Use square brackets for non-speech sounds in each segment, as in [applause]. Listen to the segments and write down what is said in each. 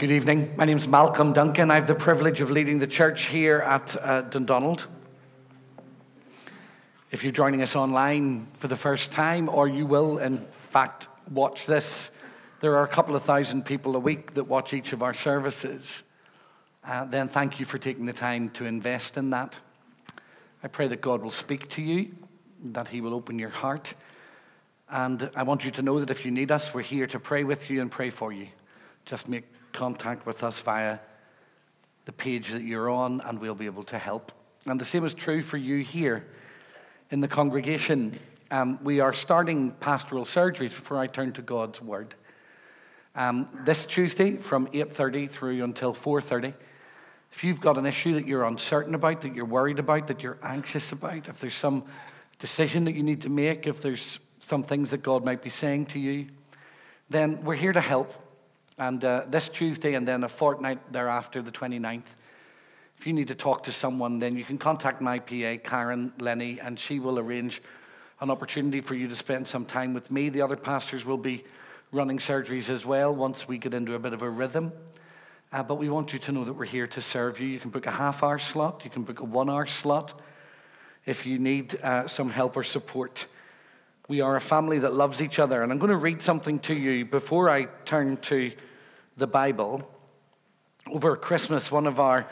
Good evening. My name is Malcolm Duncan. I have the privilege of leading the church here at uh, Dundonald. If you're joining us online for the first time, or you will, in fact, watch this, there are a couple of thousand people a week that watch each of our services. Uh, then thank you for taking the time to invest in that. I pray that God will speak to you, that He will open your heart. And I want you to know that if you need us, we're here to pray with you and pray for you. Just make contact with us via the page that you're on, and we'll be able to help. And the same is true for you here in the congregation. Um, we are starting pastoral surgeries before I turn to God's word. Um, this Tuesday from 8:30 through until 4:30. If you've got an issue that you're uncertain about, that you're worried about, that you're anxious about, if there's some decision that you need to make, if there's some things that God might be saying to you, then we're here to help. And uh, this Tuesday and then a fortnight thereafter, the 29th, if you need to talk to someone, then you can contact my PA, Karen Lenny, and she will arrange an opportunity for you to spend some time with me. The other pastors will be running surgeries as well once we get into a bit of a rhythm. Uh, but we want you to know that we're here to serve you. You can book a half hour slot, you can book a one hour slot if you need uh, some help or support. We are a family that loves each other. And I'm going to read something to you before I turn to the Bible. Over Christmas, one of our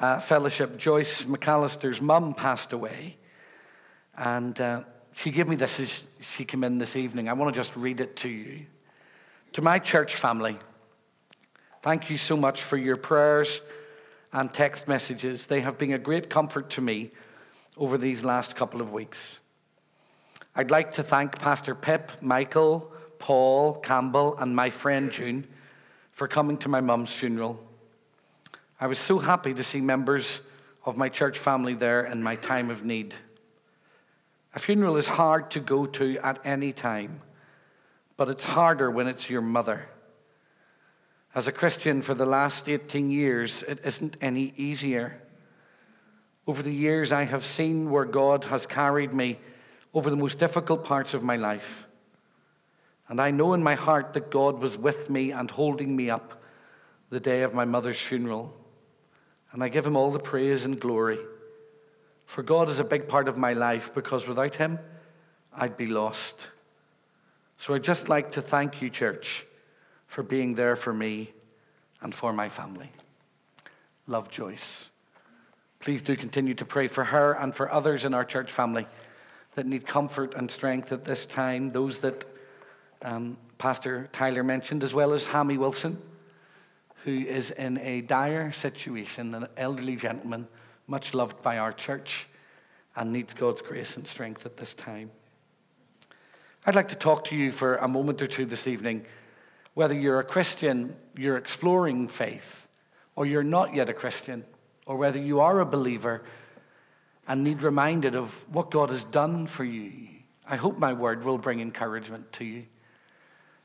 uh, fellowship, Joyce McAllister's mum, passed away. And uh, she gave me this as she came in this evening. I want to just read it to you. To my church family, thank you so much for your prayers and text messages. They have been a great comfort to me over these last couple of weeks. I'd like to thank Pastor Pip, Michael, Paul, Campbell, and my friend June for coming to my mum's funeral. I was so happy to see members of my church family there in my time of need. A funeral is hard to go to at any time, but it's harder when it's your mother. As a Christian for the last 18 years, it isn't any easier. Over the years, I have seen where God has carried me over the most difficult parts of my life. And I know in my heart that God was with me and holding me up the day of my mother's funeral. And I give him all the praise and glory. For God is a big part of my life because without him, I'd be lost. So I'd just like to thank you, church, for being there for me and for my family. Love Joyce. Please do continue to pray for her and for others in our church family that need comfort and strength at this time, those that um, Pastor Tyler mentioned, as well as Hammy Wilson, who is in a dire situation, an elderly gentleman, much loved by our church, and needs God's grace and strength at this time. I'd like to talk to you for a moment or two this evening, whether you're a Christian, you're exploring faith, or you're not yet a Christian, or whether you are a believer and need reminded of what God has done for you. I hope my word will bring encouragement to you.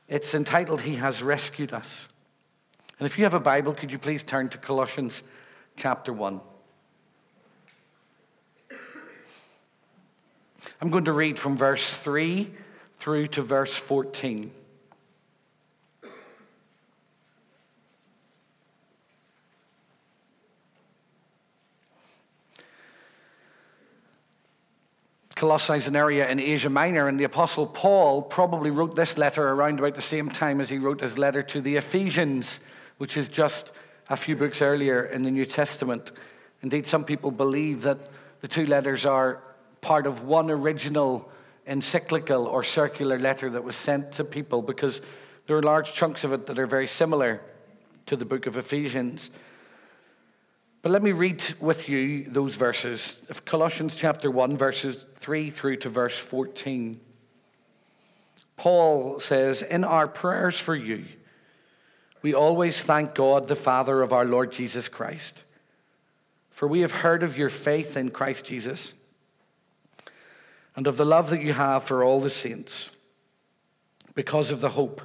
It's entitled, He Has Rescued Us. And if you have a Bible, could you please turn to Colossians chapter 1? I'm going to read from verse 3 through to verse 14. Colossae is an area in Asia Minor, and the Apostle Paul probably wrote this letter around about the same time as he wrote his letter to the Ephesians, which is just a few books earlier in the New Testament. Indeed, some people believe that the two letters are part of one original encyclical or circular letter that was sent to people because there are large chunks of it that are very similar to the book of Ephesians. But let me read with you those verses of Colossians chapter 1, verses 3 through to verse 14. Paul says, In our prayers for you, we always thank God, the Father of our Lord Jesus Christ. For we have heard of your faith in Christ Jesus and of the love that you have for all the saints because of the hope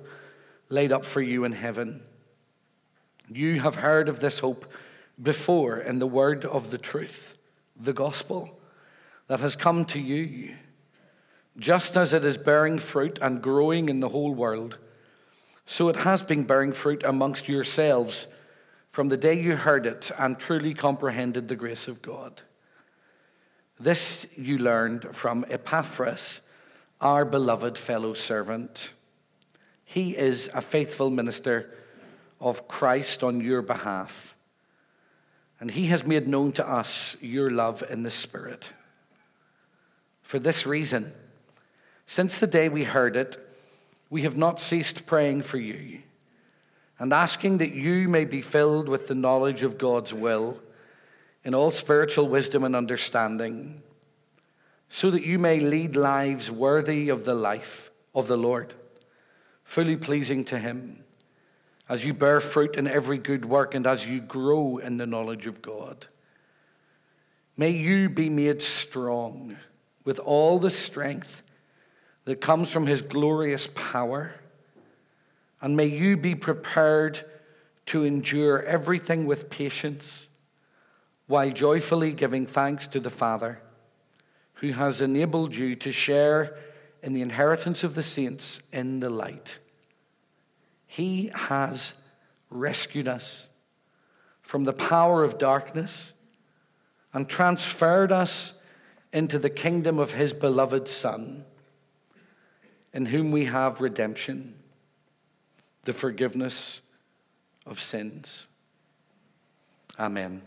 laid up for you in heaven. You have heard of this hope before in the word of the truth, the gospel that has come to you, just as it is bearing fruit and growing in the whole world, So it has been bearing fruit amongst yourselves from the day you heard it and truly comprehended the grace of God. This you learned from Epaphras, our beloved fellow servant. He is a faithful minister of Christ on your behalf, and he has made known to us your love in the Spirit. For this reason, since the day we heard it, we have not ceased praying for you and asking that you may be filled with the knowledge of God's will in all spiritual wisdom and understanding, so that you may lead lives worthy of the life of the Lord, fully pleasing to Him, as you bear fruit in every good work and as you grow in the knowledge of God. May you be made strong with all the strength that comes from his glorious power. And may you be prepared to endure everything with patience while joyfully giving thanks to the Father who has enabled you to share in the inheritance of the saints in the light. He has rescued us from the power of darkness and transferred us into the kingdom of his beloved Son in whom we have redemption, the forgiveness of sins. Amen.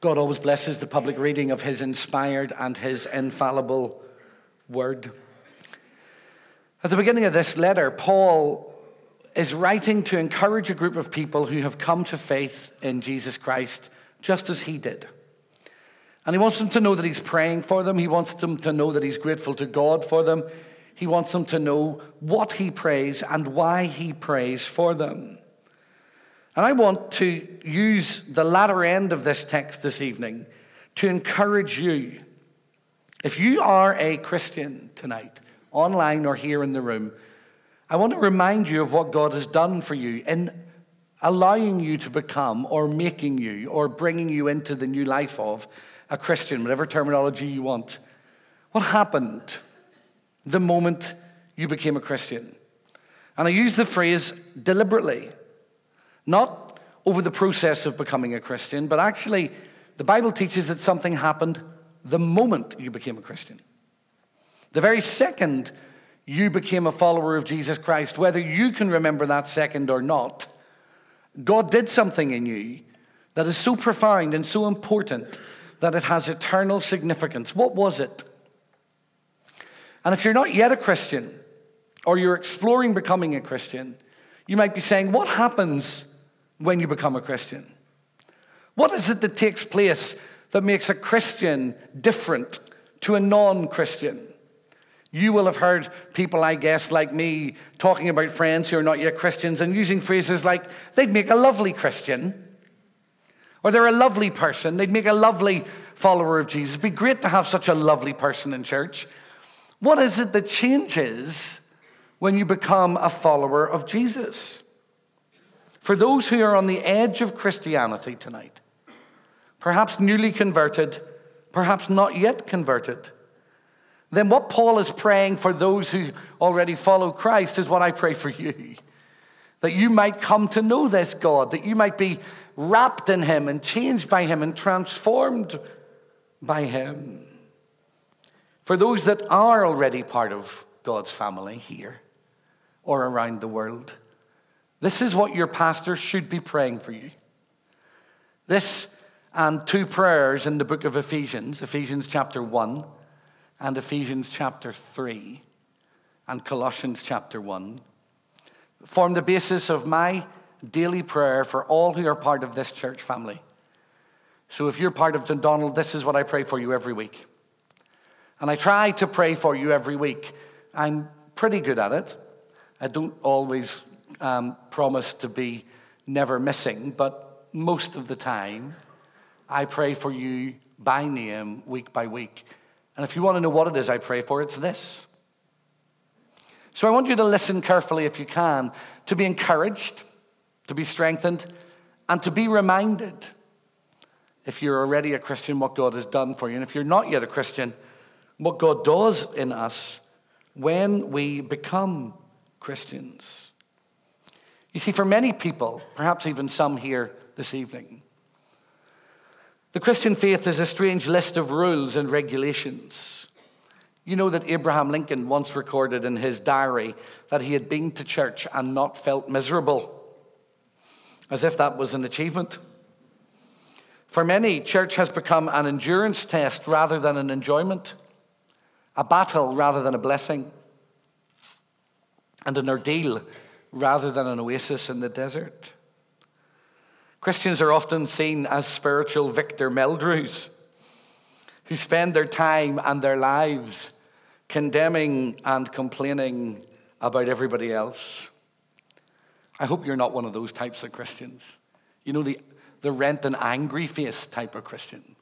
God always blesses the public reading of his inspired and his infallible word. At the beginning of this letter, Paul is writing to encourage a group of people who have come to faith in Jesus Christ just as he did. And he wants them to know that he's praying for them. He wants them to know that he's grateful to God for them. He wants them to know what he prays and why he prays for them. And I want to use the latter end of this text this evening to encourage you. If you are a Christian tonight, online or here in the room, I want to remind you of what God has done for you in allowing you to become or making you or bringing you into the new life of a Christian, whatever terminology you want. What happened? the moment you became a Christian. And I use the phrase deliberately, not over the process of becoming a Christian, but actually, the Bible teaches that something happened the moment you became a Christian. The very second you became a follower of Jesus Christ, whether you can remember that second or not, God did something in you that is so profound and so important that it has eternal significance. What was it? And if you're not yet a Christian, or you're exploring becoming a Christian, you might be saying, What happens when you become a Christian? What is it that takes place that makes a Christian different to a non Christian? You will have heard people, I guess, like me, talking about friends who are not yet Christians and using phrases like, they'd make a lovely Christian, or they're a lovely person, they'd make a lovely follower of Jesus. It'd be great to have such a lovely person in church. What is it that changes when you become a follower of Jesus? For those who are on the edge of Christianity tonight, perhaps newly converted, perhaps not yet converted, then what Paul is praying for those who already follow Christ is what I pray for you. That you might come to know this God, that you might be wrapped in Him and changed by Him and transformed by Him. For those that are already part of God's family here or around the world, this is what your pastor should be praying for you. This and two prayers in the book of Ephesians, Ephesians chapter 1 and Ephesians chapter 3 and Colossians chapter 1, form the basis of my daily prayer for all who are part of this church family. So if you're part of Dundonald, this is what I pray for you every week. And I try to pray for you every week. I'm pretty good at it. I don't always um, promise to be never missing, but most of the time, I pray for you by name, week by week. And if you want to know what it is I pray for, it's this. So I want you to listen carefully if you can, to be encouraged, to be strengthened, and to be reminded, if you're already a Christian, what God has done for you. And if you're not yet a Christian, what God does in us when we become Christians. You see, for many people, perhaps even some here this evening, the Christian faith is a strange list of rules and regulations. You know that Abraham Lincoln once recorded in his diary that he had been to church and not felt miserable, as if that was an achievement. For many, church has become an endurance test rather than an enjoyment, a battle rather than a blessing, and an ordeal rather than an oasis in the desert. Christians are often seen as spiritual Victor Meldrews who spend their time and their lives condemning and complaining about everybody else. I hope you're not one of those types of Christians. You know, the, the rent and angry face type of Christian.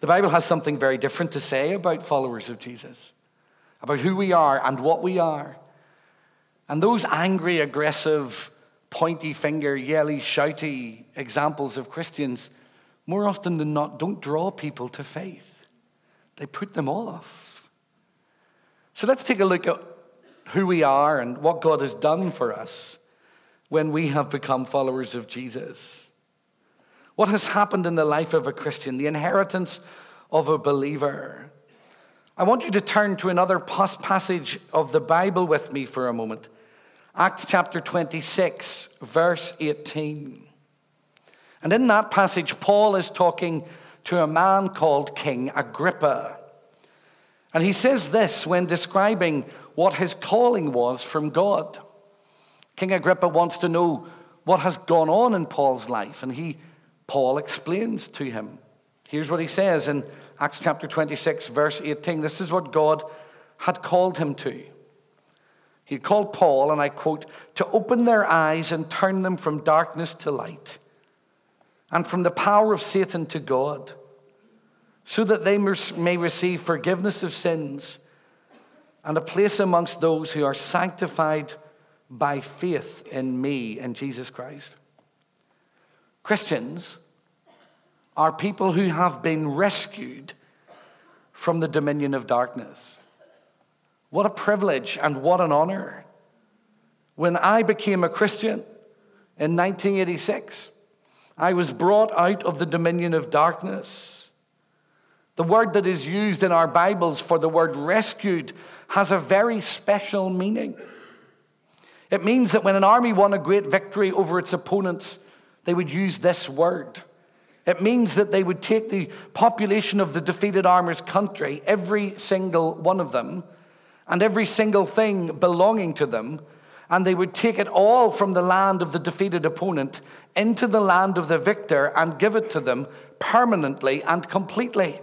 The Bible has something very different to say about followers of Jesus, about who we are and what we are. And those angry, aggressive, pointy finger, yelly, shouty examples of Christians, more often than not, don't draw people to faith. They put them off. So let's take a look at who we are and what God has done for us when we have become followers of Jesus. What has happened in the life of a Christian, the inheritance of a believer. I want you to turn to another passage of the Bible with me for a moment. Acts chapter 26, verse 18. And in that passage, Paul is talking to a man called King Agrippa. And he says this when describing what his calling was from God. King Agrippa wants to know what has gone on in Paul's life, and he, Paul explains to him. Here's what he says in Acts chapter 26, verse 18. This is what God had called him to. He called Paul, and I quote, to open their eyes and turn them from darkness to light and from the power of Satan to God, so that they may receive forgiveness of sins and a place amongst those who are sanctified by faith in me, in Jesus Christ. Christians are people who have been rescued from the dominion of darkness. What a privilege and what an honor. When I became a Christian in 1986, I was brought out of the dominion of darkness. The word that is used in our Bibles for the word rescued has a very special meaning. It means that when an army won a great victory over its opponents, they would use this word. It means that they would take the population of the defeated army's country, every single one of them, and every single thing belonging to them, and they would take it all from the land of the defeated opponent into the land of the victor and give it to them permanently and completely.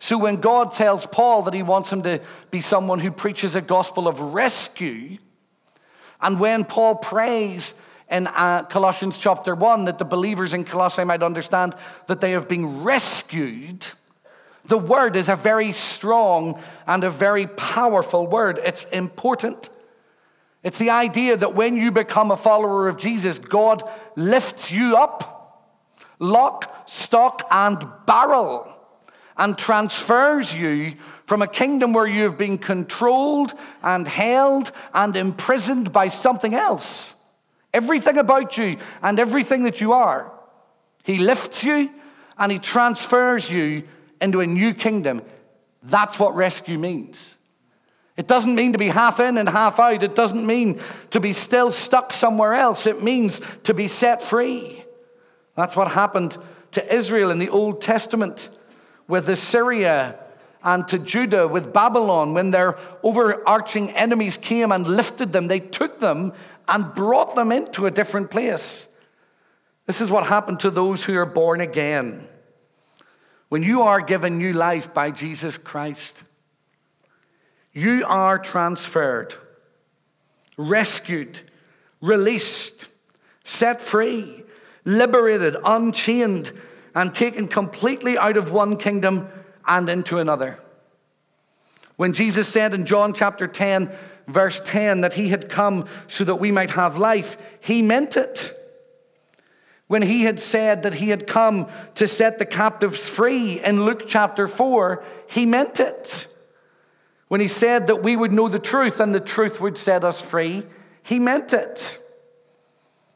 So when God tells Paul that he wants him to be someone who preaches a gospel of rescue, and when Paul prays in uh, Colossians chapter 1 that the believers in Colossae might understand that they have been rescued, the word is a very strong and a very powerful word. It's important. It's the idea that when you become a follower of Jesus, God lifts you up, lock, stock, and barrel, and transfers you from a kingdom where you have been controlled and held and imprisoned by something else. Everything about you and everything that you are. He lifts you and he transfers you into a new kingdom. That's what rescue means. It doesn't mean to be half in and half out. It doesn't mean to be still stuck somewhere else. It means to be set free. That's what happened to Israel in the Old Testament with Assyria and to Judah with Babylon when their overarching enemies came and lifted them. They took them and brought them into a different place. This is what happened to those who are born again. When you are given new life by Jesus Christ, you are transferred, rescued, released, set free, liberated, unchained, and taken completely out of one kingdom and into another. When Jesus said in John chapter 10, verse 10, that he had come so that we might have life, he meant it when he had said that he had come to set the captives free in Luke chapter 4, he meant it. When he said that we would know the truth and the truth would set us free, he meant it.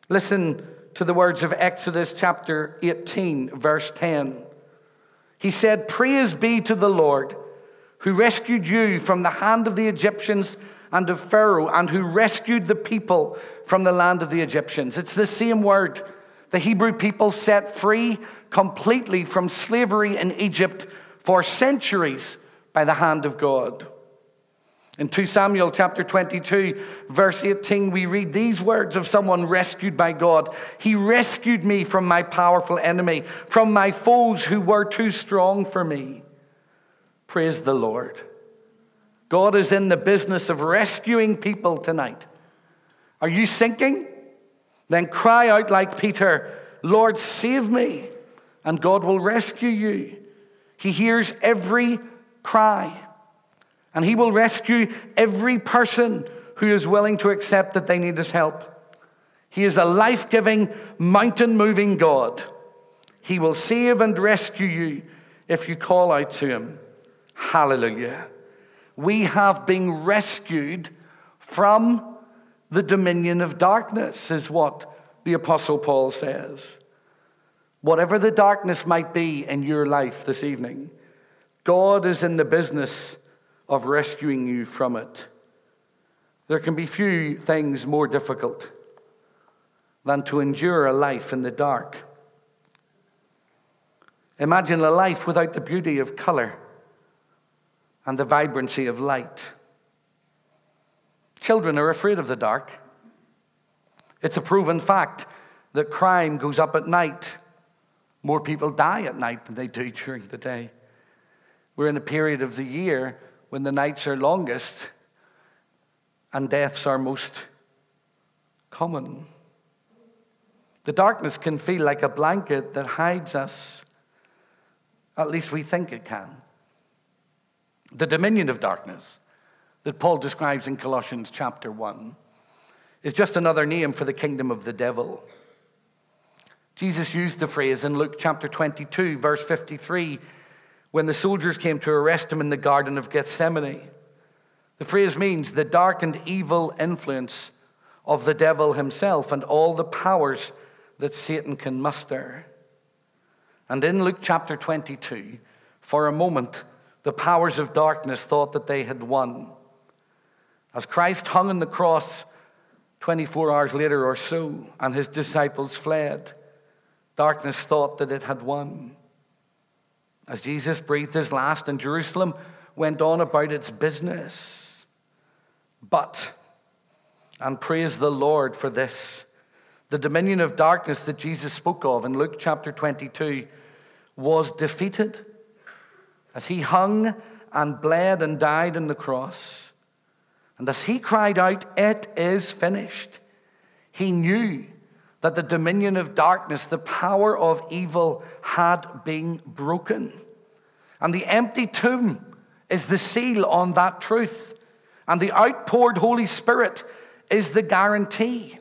Listen to the words of Exodus chapter 18, verse 10. He said, Praise be to the Lord who rescued you from the hand of the Egyptians and of Pharaoh, and who rescued the people from the land of the Egyptians. It's the same word. The Hebrew people set free completely from slavery in Egypt for centuries by the hand of God. In 2 Samuel chapter 22, verse 18, we read these words of someone rescued by God. He rescued me from my powerful enemy, from my foes who were too strong for me. Praise the Lord. God is in the business of rescuing people tonight. Are you sinking? Then cry out like Peter, Lord, save me, and God will rescue you. He hears every cry. And He will rescue every person who is willing to accept that they need His help. He is a life giving, mountain moving God. He will save and rescue you if you call out to Him. Hallelujah. We have been rescued from the dominion of darkness, is what the Apostle Paul says. Whatever the darkness might be in your life this evening, God is in the business of rescuing you from it. There can be few things more difficult than to endure a life in the dark. Imagine a life without the beauty of color and the vibrancy of light. Children are afraid of the dark. It's a proven fact that crime goes up at night. More people die at night than they do [laughs] during the day. We're in a period of the year when the nights are longest and deaths are most common. The darkness can feel like a blanket that hides us. At least we think it can. The dominion of darkness that Paul describes in Colossians chapter 1 is just another name for the kingdom of the devil. Jesus used the phrase in Luke chapter 22, verse 53 when the soldiers came to arrest him in the Garden of Gethsemane. The phrase means the dark and evil influence of the devil himself and all the powers that Satan can muster. And in Luke chapter 22, for a moment, the powers of darkness thought that they had won. As Christ hung on the cross 24 hours later or so, and his disciples fled, darkness thought that it had won. As Jesus breathed his last in Jerusalem, went on about its business. But, and praise the Lord for this, the dominion of darkness that Jesus spoke of in Luke chapter 22 was defeated as he hung and bled and died on the cross. And as he cried out, It is finished, he knew that the dominion of darkness, the power of evil, had been broken. And the empty tomb is the seal on that truth. And the outpoured Holy Spirit is the guarantee.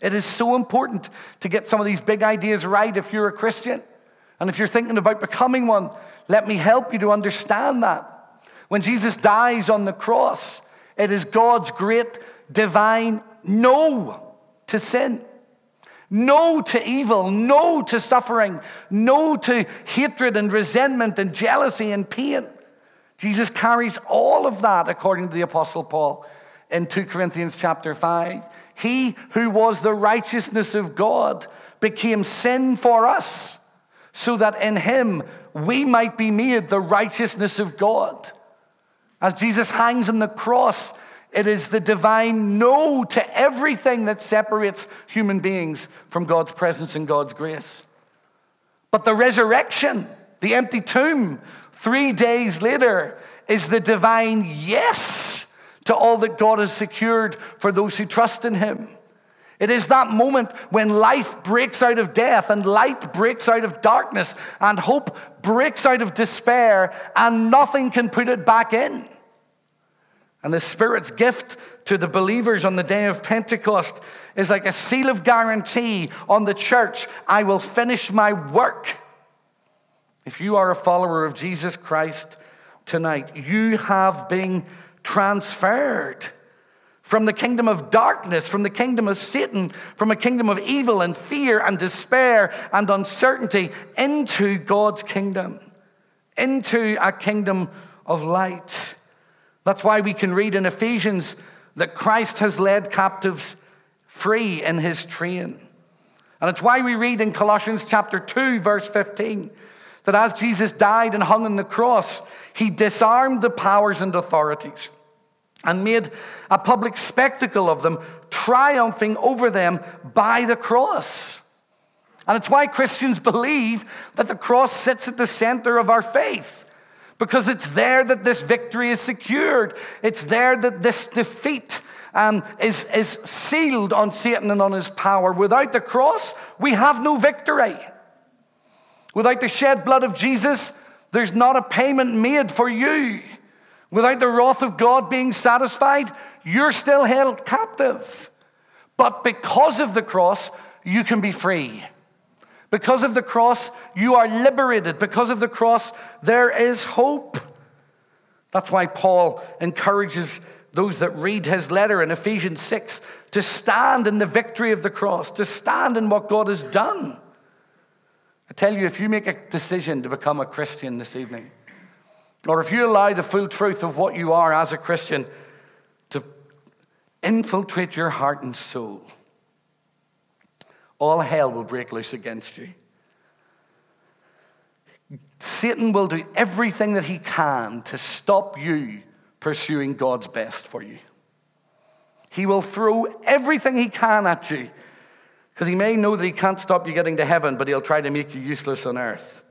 It is so important to get some of these big ideas right if you're a Christian. And if you're thinking about becoming one, let me help you to understand that. When Jesus dies on the cross, it is God's great divine no to sin. No to evil, no to suffering, no to hatred and resentment and jealousy and pain. Jesus carries all of that according to the apostle Paul in 2 Corinthians chapter 5. He who was the righteousness of God became sin for us so that in him we might be made the righteousness of God. As Jesus hangs on the cross, it is the divine no to everything that separates human beings from God's presence and God's grace. But the resurrection, the empty tomb, three days later, is the divine yes to all that God has secured for those who trust in Him. It is that moment when life breaks out of death and light breaks out of darkness and hope breaks out of despair and nothing can put it back in. And the Spirit's gift to the believers on the day of Pentecost is like a seal of guarantee on the church I will finish my work. If you are a follower of Jesus Christ, tonight. You have been transferred from the kingdom of darkness, from the kingdom of Satan, from a kingdom of evil and fear and despair and uncertainty into God's kingdom, into a kingdom of light. That's why we can read in Ephesians that Christ has led captives free in his train. And it's why we read in Colossians chapter 2, verse 15, that as Jesus died and hung on the cross, he disarmed the powers and authorities and made a public spectacle of them, triumphing over them by the cross. And it's why Christians believe that the cross sits at the center of our faith. Because it's there that this victory is secured. It's there that this defeat um, is, is sealed on Satan and on his power. Without the cross, we have no victory. Without the shed blood of Jesus, there's not a payment made for you. Without the wrath of God being satisfied, you're still held captive. But because of the cross, you can be free. Because of the cross, you are liberated. Because of the cross, there is hope. That's why Paul encourages those that read his letter in Ephesians 6 to stand in the victory of the cross, to stand in what God has done. I tell you, if you make a decision to become a Christian this evening, or if you allow the full truth of what you are as a Christian to infiltrate your heart and soul, all hell will break loose against you. Satan will do everything that he can to stop you pursuing God's best for you. He will throw everything he can at you because he may know that he can't stop you getting to heaven, but he'll try to make you useless on earth.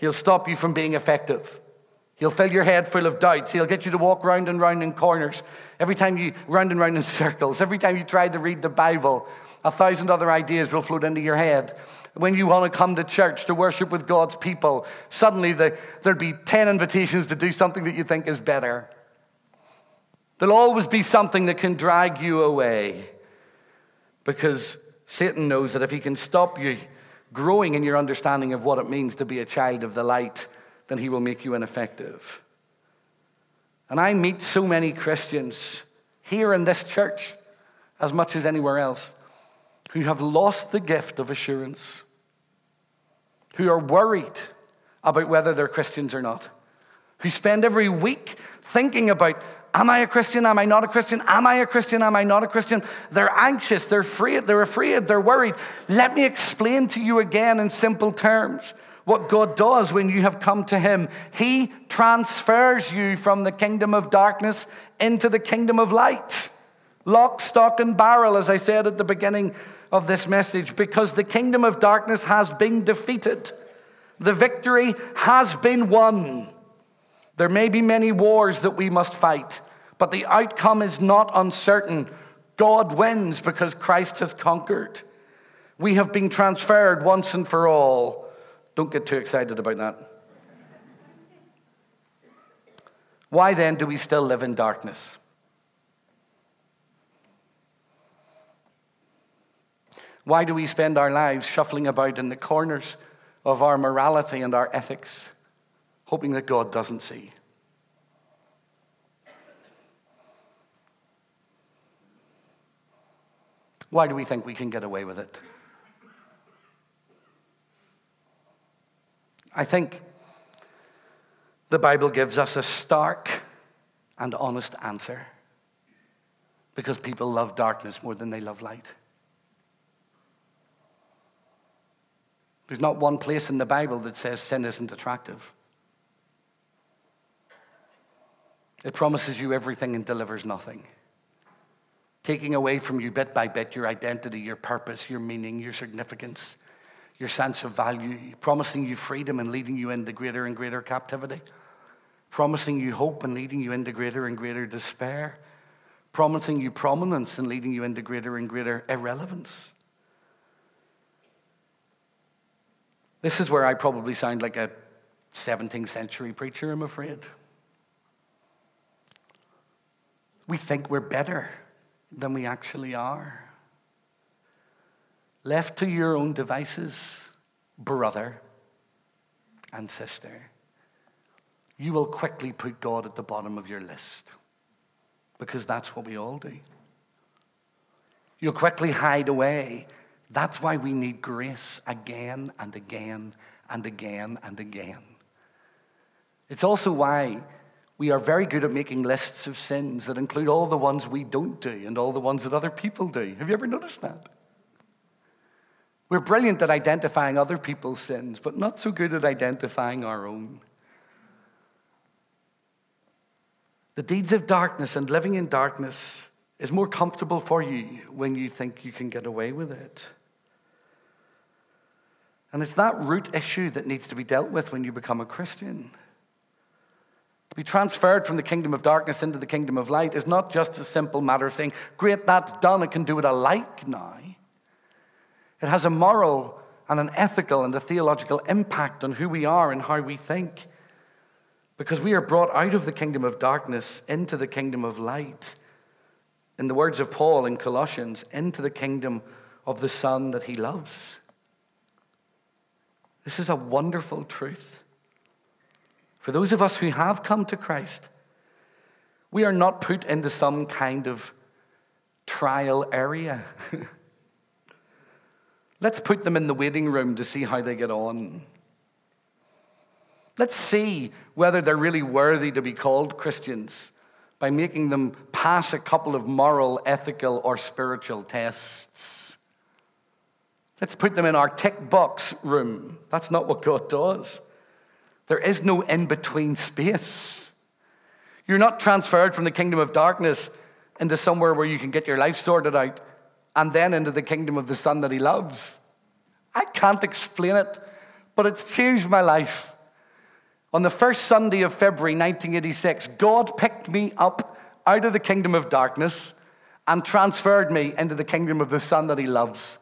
He'll stop you from being effective. He'll fill your head full of doubts. He'll get you to walk round and round in corners. Every time you round and round in [laughs] circles, every time you try to read the Bible, a thousand other ideas will float into your head. When you want to come to church to worship with God's people, suddenly the, there'll be 10 invitations to do something that you think is better. There'll always be something that can drag you away because Satan knows that if he can stop you growing in your understanding of what it means to be a child of the light, then he will make you ineffective. And I meet so many Christians here in this church, as much as anywhere else, who have lost the gift of assurance, who are worried about whether they're Christians or not, who spend every week thinking about, Am I a Christian? Am I not a Christian? Am I a Christian? Am I not a Christian? They're anxious, they're afraid, they're afraid, they're worried. Let me explain to you again in simple terms what God does when you have come to Him. He transfers you from the kingdom of darkness into the kingdom of light. Lock, stock, and barrel, as I said at the beginning of this message because the kingdom of darkness has been defeated. The victory has been won. There may be many wars that we must fight, but the outcome is not uncertain. God wins because Christ has conquered. We have been transferred once and for all. Don't get too excited about that. Why then do we still live in darkness? Why do we spend our lives shuffling about in the corners of our morality and our ethics, hoping that God doesn't see? Why do we think we can get away with it? I think the Bible gives us a stark and honest answer because people love darkness more than they love light. There's not one place in the Bible that says sin isn't attractive. It promises you everything and delivers nothing. Taking away from you bit by bit your identity, your purpose, your meaning, your significance, your sense of value, promising you freedom and leading you into greater and greater captivity, promising you hope and leading you into greater and greater despair, promising you prominence and leading you into greater and greater irrelevance. This is where I probably sound like a 17th century preacher, I'm afraid. We think we're better than we actually are. Left to your own devices, brother and sister, you will quickly put God at the bottom of your list because that's what we all do. You'll quickly hide away. That's why we need grace again and again and again and again. It's also why we are very good at making lists of sins that include all the ones we don't do and all the ones that other people do. Have you ever noticed that? We're brilliant at identifying other people's sins, but not so good at identifying our own. The deeds of darkness and living in darkness is more comfortable for you when you think you can get away with it. And it's that root issue that needs to be dealt with when you become a Christian. To be transferred from the kingdom of darkness into the kingdom of light is not just a simple matter of saying, Great, that's done, I can do what I like now. It has a moral and an ethical and a theological impact on who we are and how we think. Because we are brought out of the kingdom of darkness into the kingdom of light. In the words of Paul in Colossians, into the kingdom of the Son that he loves. This is a wonderful truth. For those of us who have come to Christ, we are not put into some kind of trial area. [laughs] Let's put them in the waiting room to see how they get on. Let's see whether they're really worthy to be called Christians by making them pass a couple of moral, ethical, or spiritual tests. Let's put them in our tick box room. That's not what God does. There is no in between space. You're not transferred from the kingdom of darkness into somewhere where you can get your life sorted out and then into the kingdom of the Son that He loves. I can't explain it, but it's changed my life. On the first Sunday of February 1986, God picked me up out of the kingdom of darkness and transferred me into the kingdom of the Son that He loves.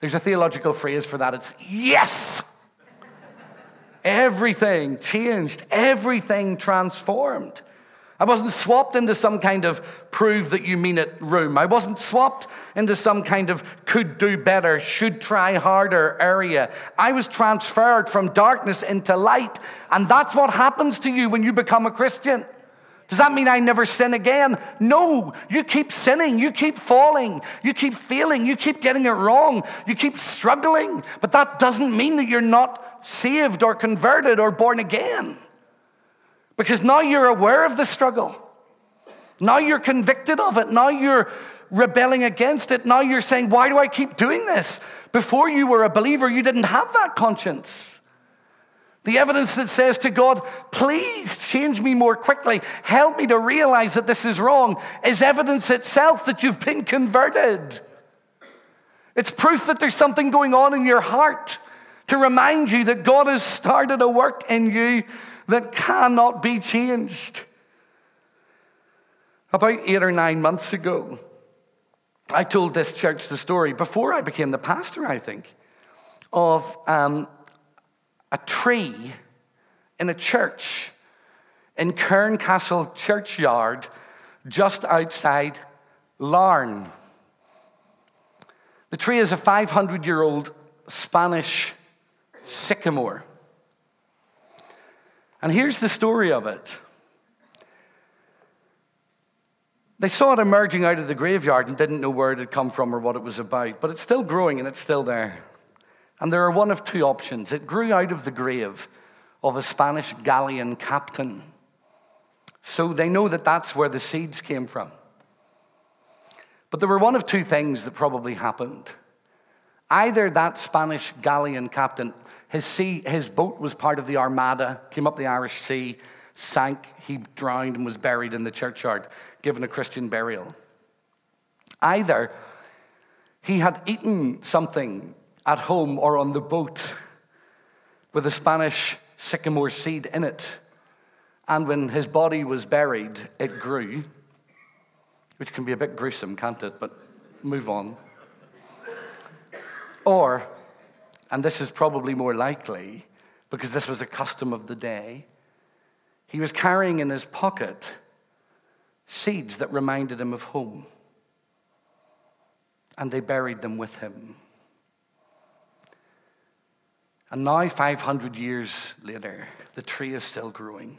There's a theological phrase for that. It's yes! Everything changed, everything transformed. I wasn't swapped into some kind of prove that you mean it room. I wasn't swapped into some kind of could do better, should try harder area. I was transferred from darkness into light. And that's what happens to you when you become a Christian. Does that mean I never sin again? No. You keep sinning. You keep falling. You keep failing. You keep getting it wrong. You keep struggling. But that doesn't mean that you're not saved or converted or born again. Because now you're aware of the struggle. Now you're convicted of it. Now you're rebelling against it. Now you're saying, Why do I keep doing this? Before you were a believer, you didn't have that conscience. The evidence that says to God, Please change me more quickly, help me to realize that this is wrong, is evidence itself that you've been converted. It's proof that there's something going on in your heart to remind you that God has started a work in you that cannot be changed. About eight or nine months ago, I told this church the story before I became the pastor, I think, of um, a tree in a church in Castle Churchyard just outside Larne. The tree is a 500 year old Spanish sycamore. And here's the story of it. They saw it emerging out of the graveyard and didn't know where it had come from or what it was about, but it's still growing and it's still there. And there are one of two options. It grew out of the grave of a Spanish galleon captain. So they know that that's where the seeds came from. But there were one of two things that probably happened. Either that Spanish galleon captain his, sea, his boat was part of the Armada, came up the Irish Sea, sank, he drowned, and was buried in the churchyard, given a Christian burial. Either he had eaten something at home or on the boat with a Spanish sycamore seed in it, and when his body was buried, it grew, which can be a bit gruesome, can't it? But move on. Or and this is probably more likely because this was a custom of the day, he was carrying in his pocket seeds that reminded him of home. And they buried them with him. And now, 500 years later, the tree is still growing.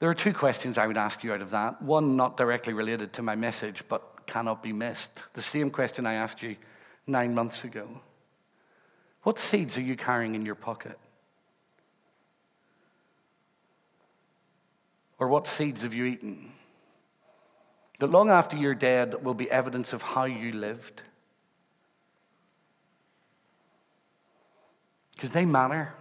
There are two questions I would ask you out of that. One, not directly related to my message, but cannot be missed. The same question I asked you nine months ago. What seeds are you carrying in your pocket? Or what seeds have you eaten? That long after you're dead will be evidence of how you lived. Because they matter.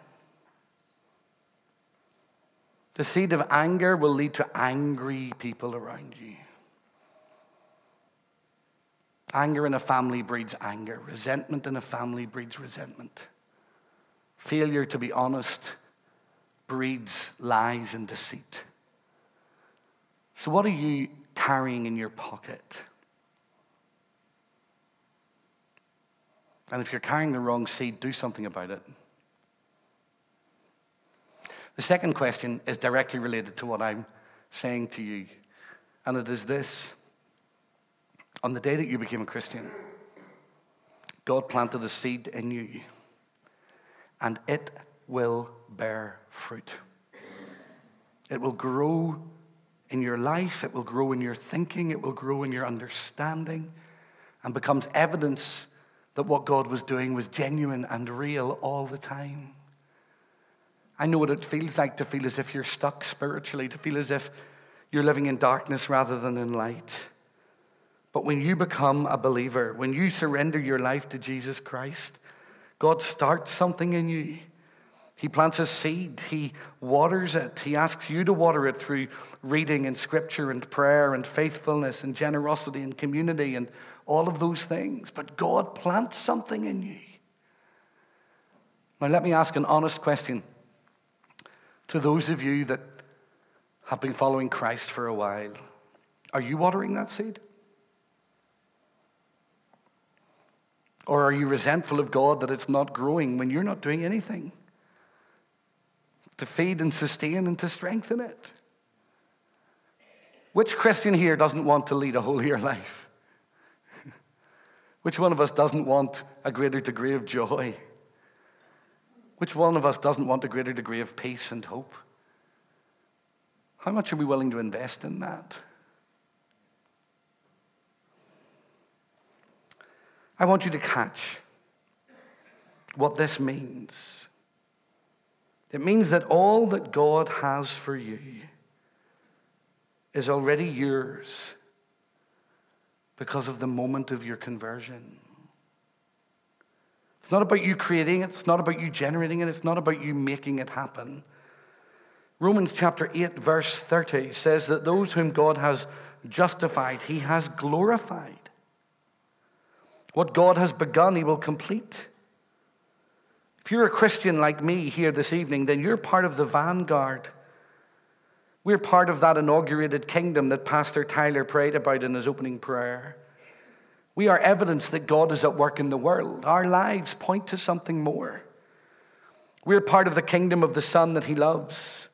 The seed of anger will lead to angry people around you. Anger in a family breeds anger. Resentment in a family breeds resentment. Failure to be honest breeds lies and deceit. So, what are you carrying in your pocket? And if you're carrying the wrong seed, do something about it. The second question is directly related to what I'm saying to you, and it is this On the day that you became a Christian, God planted a seed in you, and it will bear fruit. It will grow in your life, it will grow in your thinking, it will grow in your understanding, and becomes evidence that what God was doing was genuine and real all the time. I know what it feels like to feel as if you're stuck spiritually, to feel as if you're living in darkness rather than in light. But when you become a believer, when you surrender your life to Jesus Christ, God starts something in you. He plants a seed, He waters it. He asks you to water it through reading and scripture and prayer and faithfulness and generosity and community and all of those things. But God plants something in you. Now, let me ask an honest question to those of you that have been following Christ for a while. Are you watering that seed? Or are you resentful of God that it's not growing when you're not doing anything? to feed and sustain and to strengthen it. Which Christian here doesn't want to lead a holier life? [laughs] Which one of us doesn't want a greater degree of joy? Which one of us doesn't want a greater degree of peace and hope? How much are we willing to invest in that? I want you to catch what this means. It means that all that God has for you is already yours because of the moment of your conversion. It's not about you creating it, it's not about you generating it, it's not about you making it happen. Romans chapter 8, verse 30 says that those whom God has justified, he has glorified. What God has begun, he will complete. If you're a Christian like me here this evening, then you're part of the vanguard. We're part of that inaugurated kingdom that Pastor Tyler prayed about in his opening prayer. We are evidence that God is at work in the world. Our lives point to something more. We're part of the kingdom of the Son that He loves.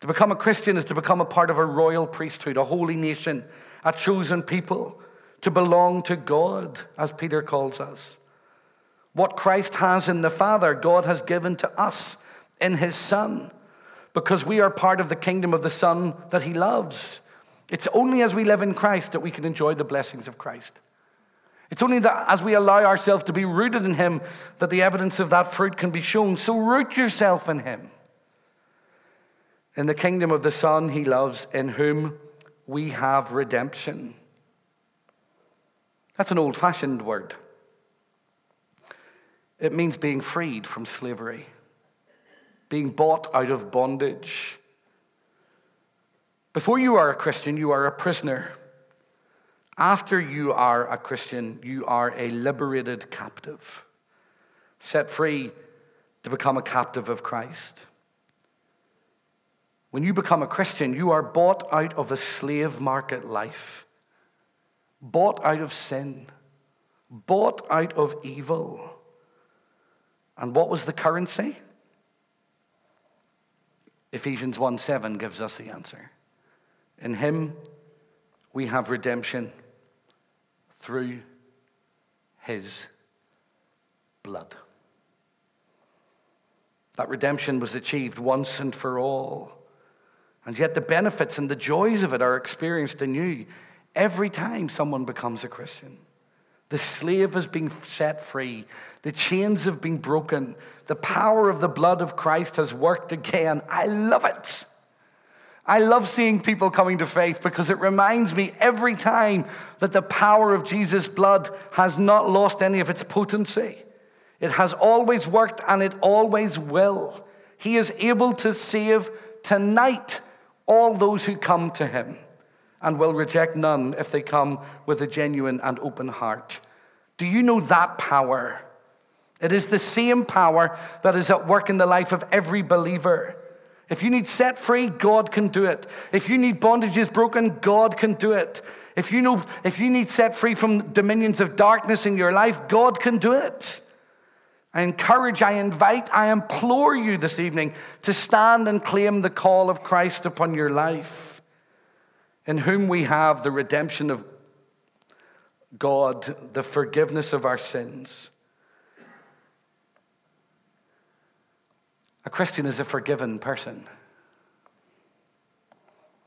To become a Christian is to become a part of a royal priesthood, a holy nation, a chosen people, to belong to God, as Peter calls us. What Christ has in the Father, God has given to us in His Son, because we are part of the kingdom of the Son that He loves. It's only as we live in Christ that we can enjoy the blessings of Christ. It's only that as we allow ourselves to be rooted in Him that the evidence of that fruit can be shown. So root yourself in Him. In the kingdom of the Son He loves, in whom we have redemption. That's an old fashioned word. It means being freed from slavery, being bought out of bondage. Before you are a Christian, you are a prisoner. After you are a Christian, you are a liberated captive, set free to become a captive of Christ. When you become a Christian, you are bought out of a slave market life, bought out of sin, bought out of evil. And what was the currency? Ephesians 1 7 gives us the answer. In him we have redemption through his blood. That redemption was achieved once and for all. And yet, the benefits and the joys of it are experienced anew every time someone becomes a Christian. The slave has been set free. The chains have been broken. The power of the blood of Christ has worked again. I love it. I love seeing people coming to faith because it reminds me every time that the power of Jesus' blood has not lost any of its potency. It has always worked and it always will. He is able to save tonight all those who come to him and will reject none if they come with a genuine and open heart. Do you know that power? It is the same power that is at work in the life of every believer. If you need set free, God can do it. If you need bondages broken, God can do it. If you, know, if you need set free from dominions of darkness in your life, God can do it. I encourage, I invite, I implore you this evening to stand and claim the call of Christ upon your life in whom we have the redemption of God, the forgiveness of our sins. A Christian is a forgiven person,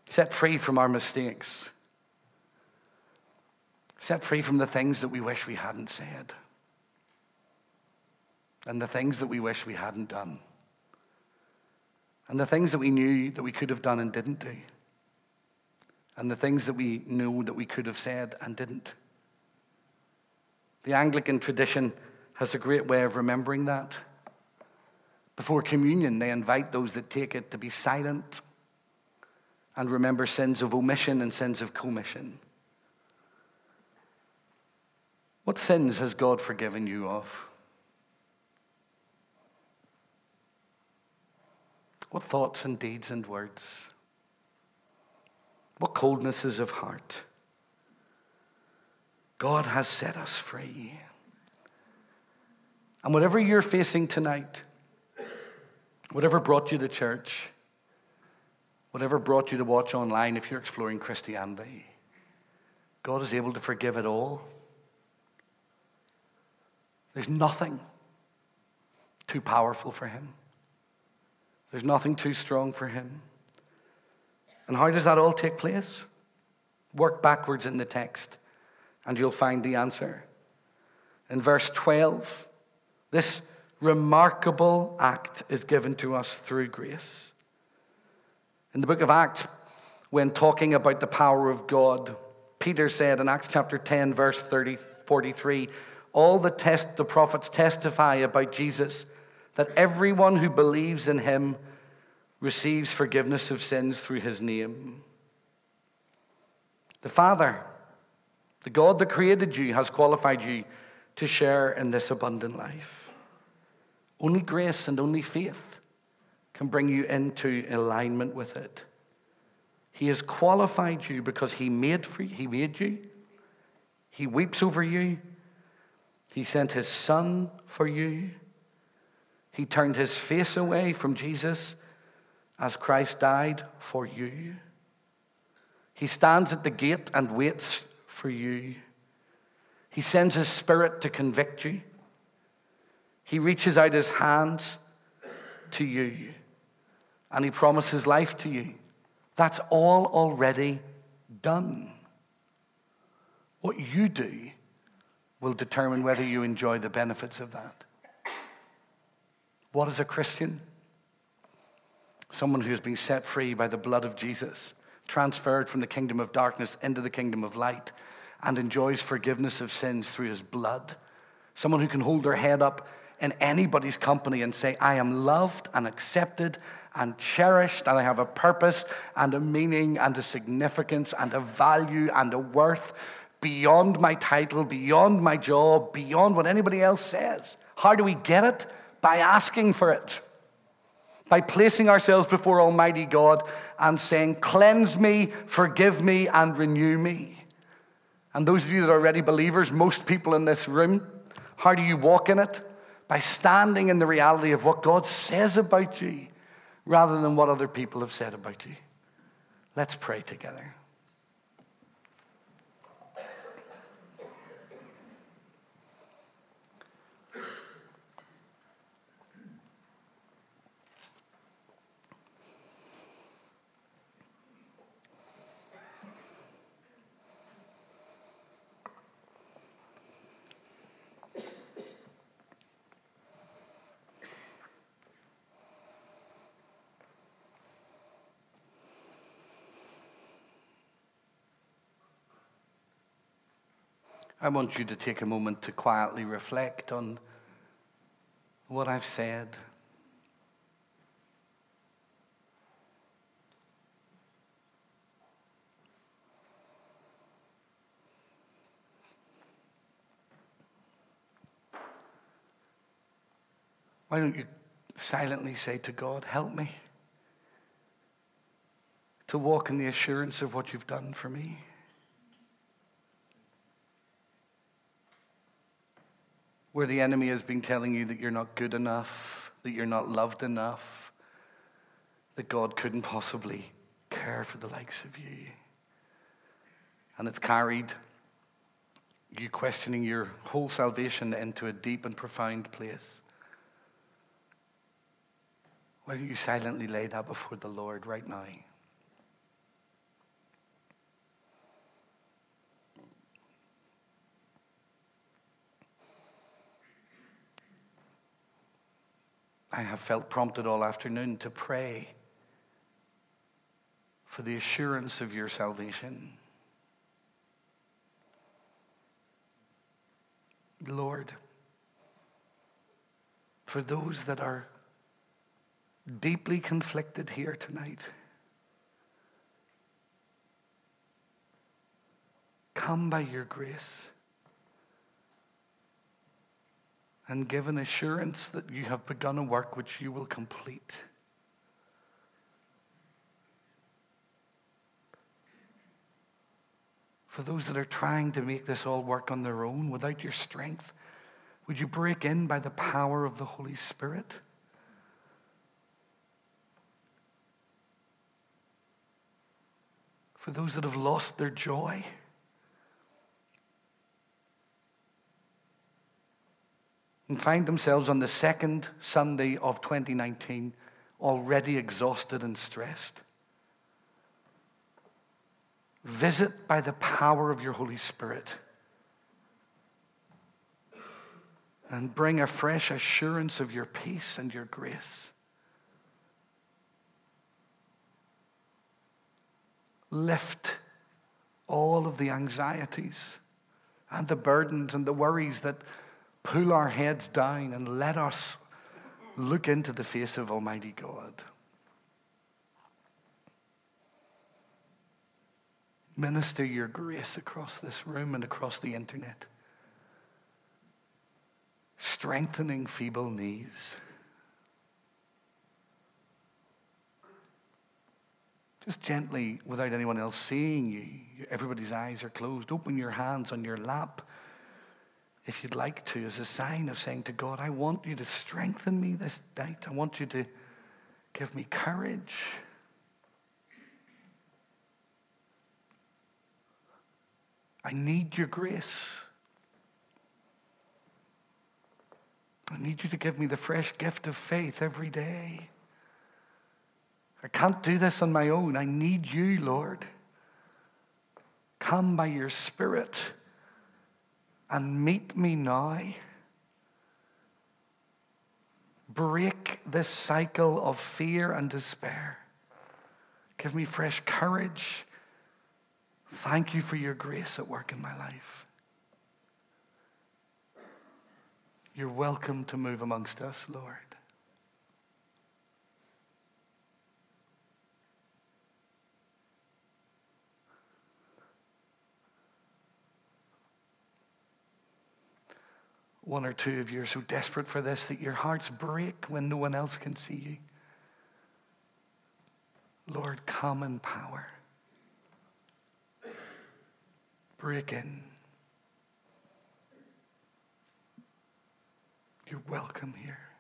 set free from our mistakes, set free from the things that we wish we hadn't said, and the things that we wish we hadn't done, and the things that we knew that we could have done and didn't do and the things that we know that we could have said and didn't. The Anglican tradition has a great way of remembering that. Before communion, they invite those that take it to be silent and remember sins of omission and sins of commission. What sins has God forgiven you of? What thoughts and deeds and words? What coldnesses of heart. God has set us free. And whatever you're facing tonight, whatever brought you to church, whatever brought you to watch online, if you're exploring Christianity, God is able to forgive it all. There's nothing too powerful for Him, there's nothing too strong for Him. And how does that all take place? Work backwards in the text, and you'll find the answer. In verse 12, this remarkable act is given to us through grace. In the book of Acts, when talking about the power of God, Peter said in Acts chapter 10, verse 30, 43, all the, test, the prophets testify about Jesus that everyone who believes in him receives forgiveness of sins through his name. The Father, the God that created you, has qualified you to share in this abundant life. Only grace and only faith can bring you into alignment with it. He has qualified you because he made, for you, he made you. He weeps over you. He sent his son for you. He turned his face away from Jesus as Christ died for you. He stands at the gate and waits for you. He sends his spirit to convict you. He reaches out his hands to you and he promises life to you. That's all already done. What you do will determine whether you enjoy the benefits of that. What is a Christian? Someone who has been set free by the blood of Jesus, transferred from the kingdom of darkness into the kingdom of light, and enjoys forgiveness of sins through his blood. Someone who can hold their head up in anybody's company and say, I am loved and accepted and cherished, and I have a purpose and a meaning and a significance and a value and a worth beyond my title, beyond my job, beyond what anybody else says. How do we get it? By asking for it by placing ourselves before Almighty God and saying, Cleanse me, forgive me, and renew me. And those of you that are already believers, most people in this room, how do you walk in it? By standing in the reality of what God says about you rather than what other people have said about you. Let's pray together. I want you to take a moment to quietly reflect on what I've said. Why don't you silently say to God, Help me to walk in the assurance of what you've done for me? Where the enemy has been telling you that you're not good enough, that you're not loved enough, that God couldn't possibly care for the likes of you. And it's carried you questioning your whole salvation into a deep and profound place. Why don't you silently lay that before the Lord right now? I have felt prompted all afternoon to pray for the assurance of your salvation. Lord, for those that are deeply conflicted here tonight. Come by your grace and give an assurance that you have begun a work which you will complete. For those that are trying to make this all work on their own without your strength, would you break in by the power of the Holy Spirit? for those that have lost their joy. And find themselves on the second Sunday of 2019 already exhausted and stressed. Visit by the power of your Holy Spirit and bring a fresh assurance of your peace and your grace. lift all of the anxieties and the burdens and the worries that pull our heads down and let us look into the face of Almighty God. Minister your grace across this room and across the internet, strengthening feeble knees. Just gently, without anyone else seeing you, everybody's eyes are closed. Open your hands on your lap if you'd like to, as a sign of saying to God, I want you to strengthen me this night. I want you to give me courage. I need your grace. I need you to give me the fresh gift of faith every day. I can't do this on my own. I need you, Lord. Come by your Spirit and meet me now. Break this cycle of fear and despair. Give me fresh courage. Thank you for your grace at work in my life. You're welcome to move amongst us, Lord. One or two of you are so desperate for this that your hearts break when no one else can see you. Lord, come in power. Break in. You're welcome here.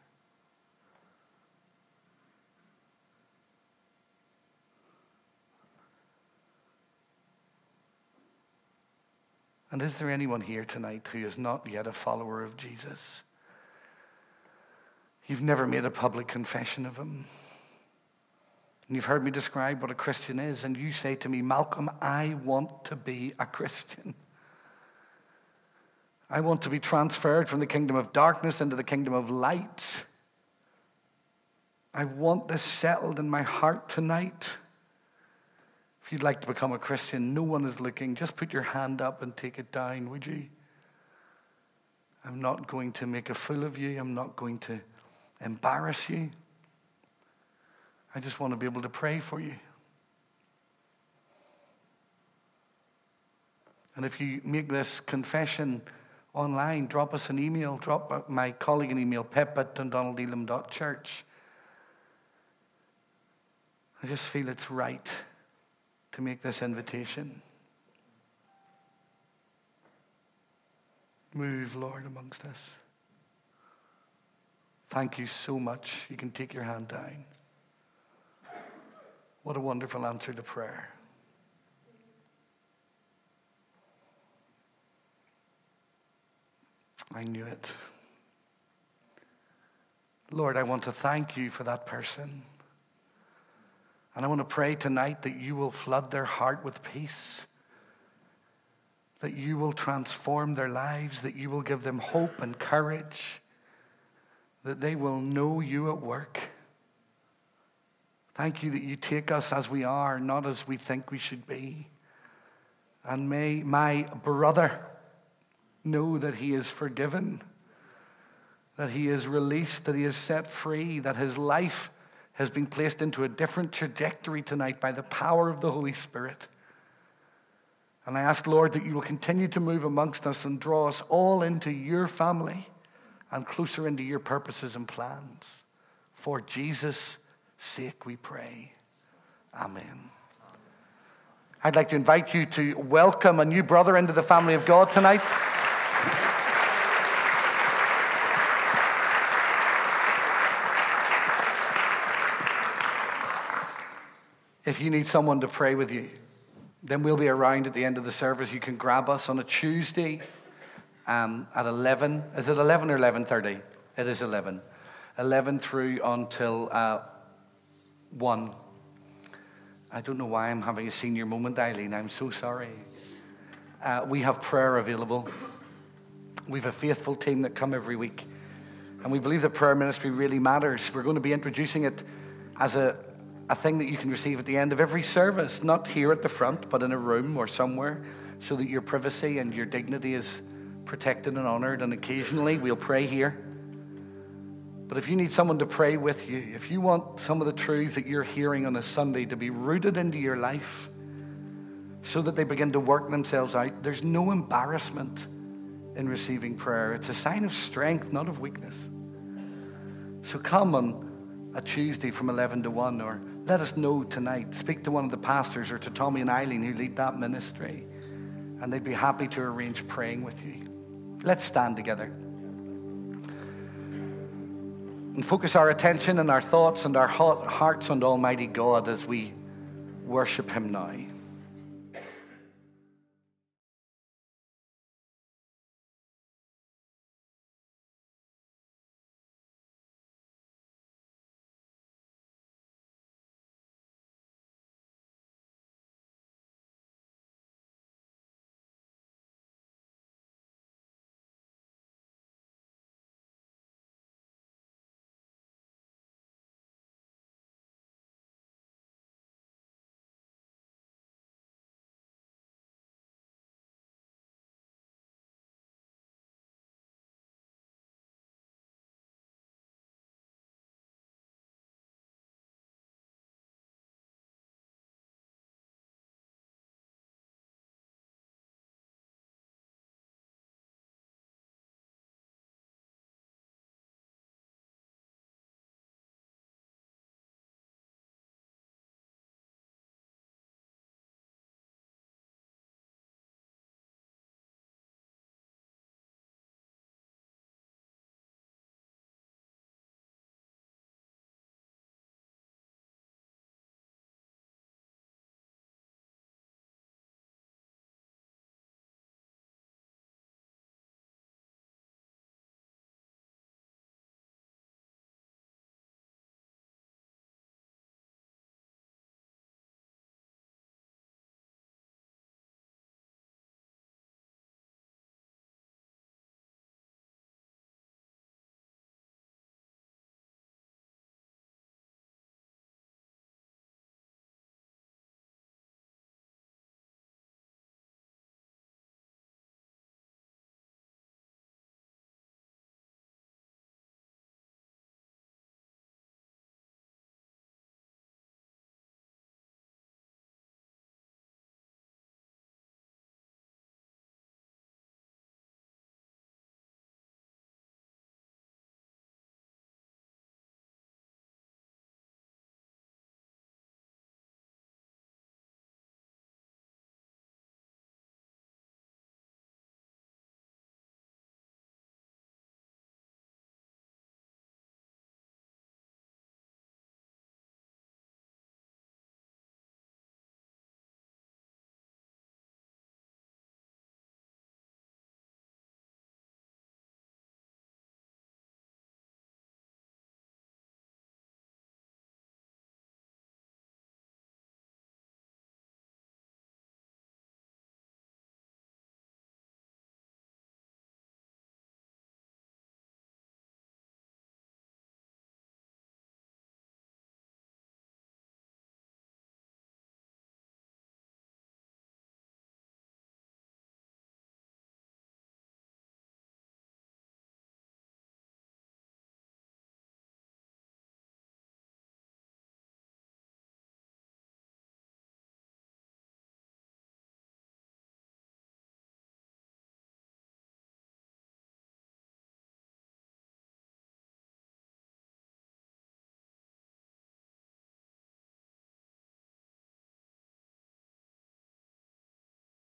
And is there anyone here tonight who is not yet a follower of Jesus? You've never made a public confession of him. And you've heard me describe what a Christian is, and you say to me, Malcolm, I want to be a Christian. I want to be transferred from the kingdom of darkness into the kingdom of light. I want this settled in my heart tonight. You'd like to become a Christian, no one is looking. Just put your hand up and take it down, would you? I'm not going to make a fool of you. I'm not going to embarrass you. I just want to be able to pray for you. And if you make this confession online, drop us an email, drop my colleague an email, pep at dundonaldelim.church. I just feel it's right to make this invitation. Move, Lord, amongst us. Thank you so much. You can take your hand down. What a wonderful answer to prayer. I knew it. Lord, I want to thank you for that person. And I want to pray tonight that you will flood their heart with peace, that you will transform their lives, that you will give them hope and courage, that they will know you at work. Thank you that you take us as we are, not as we think we should be. And may my brother know that he is forgiven, that he is released, that he is set free, that his life has been placed into a different trajectory tonight by the power of the Holy Spirit. And I ask, Lord, that you will continue to move amongst us and draw us all into your family and closer into your purposes and plans. For Jesus' sake, we pray. Amen. I'd like to invite you to welcome a new brother into the family of God tonight. If you need someone to pray with you, then we'll be around at the end of the service. You can grab us on a Tuesday um, at 11. Is it 11 or 11.30? It is 11. 11 through until uh, 1. I don't know why I'm having a senior moment, Eileen. I'm so sorry. Uh, we have prayer available. We have a faithful team that come every week. And we believe that prayer ministry really matters. We're going to be introducing it as a, a thing that you can receive at the end of every service, not here at the front, but in a room or somewhere, so that your privacy and your dignity is protected and honored. And occasionally we'll pray here. But if you need someone to pray with you, if you want some of the truths that you're hearing on a Sunday to be rooted into your life so that they begin to work themselves out, there's no embarrassment in receiving prayer. It's a sign of strength, not of weakness. So come on a Tuesday from 11 to 1 or let us know tonight. Speak to one of the pastors or to Tommy and Eileen who lead that ministry, and they'd be happy to arrange praying with you. Let's stand together and focus our attention and our thoughts and our hearts on Almighty God as we worship Him now.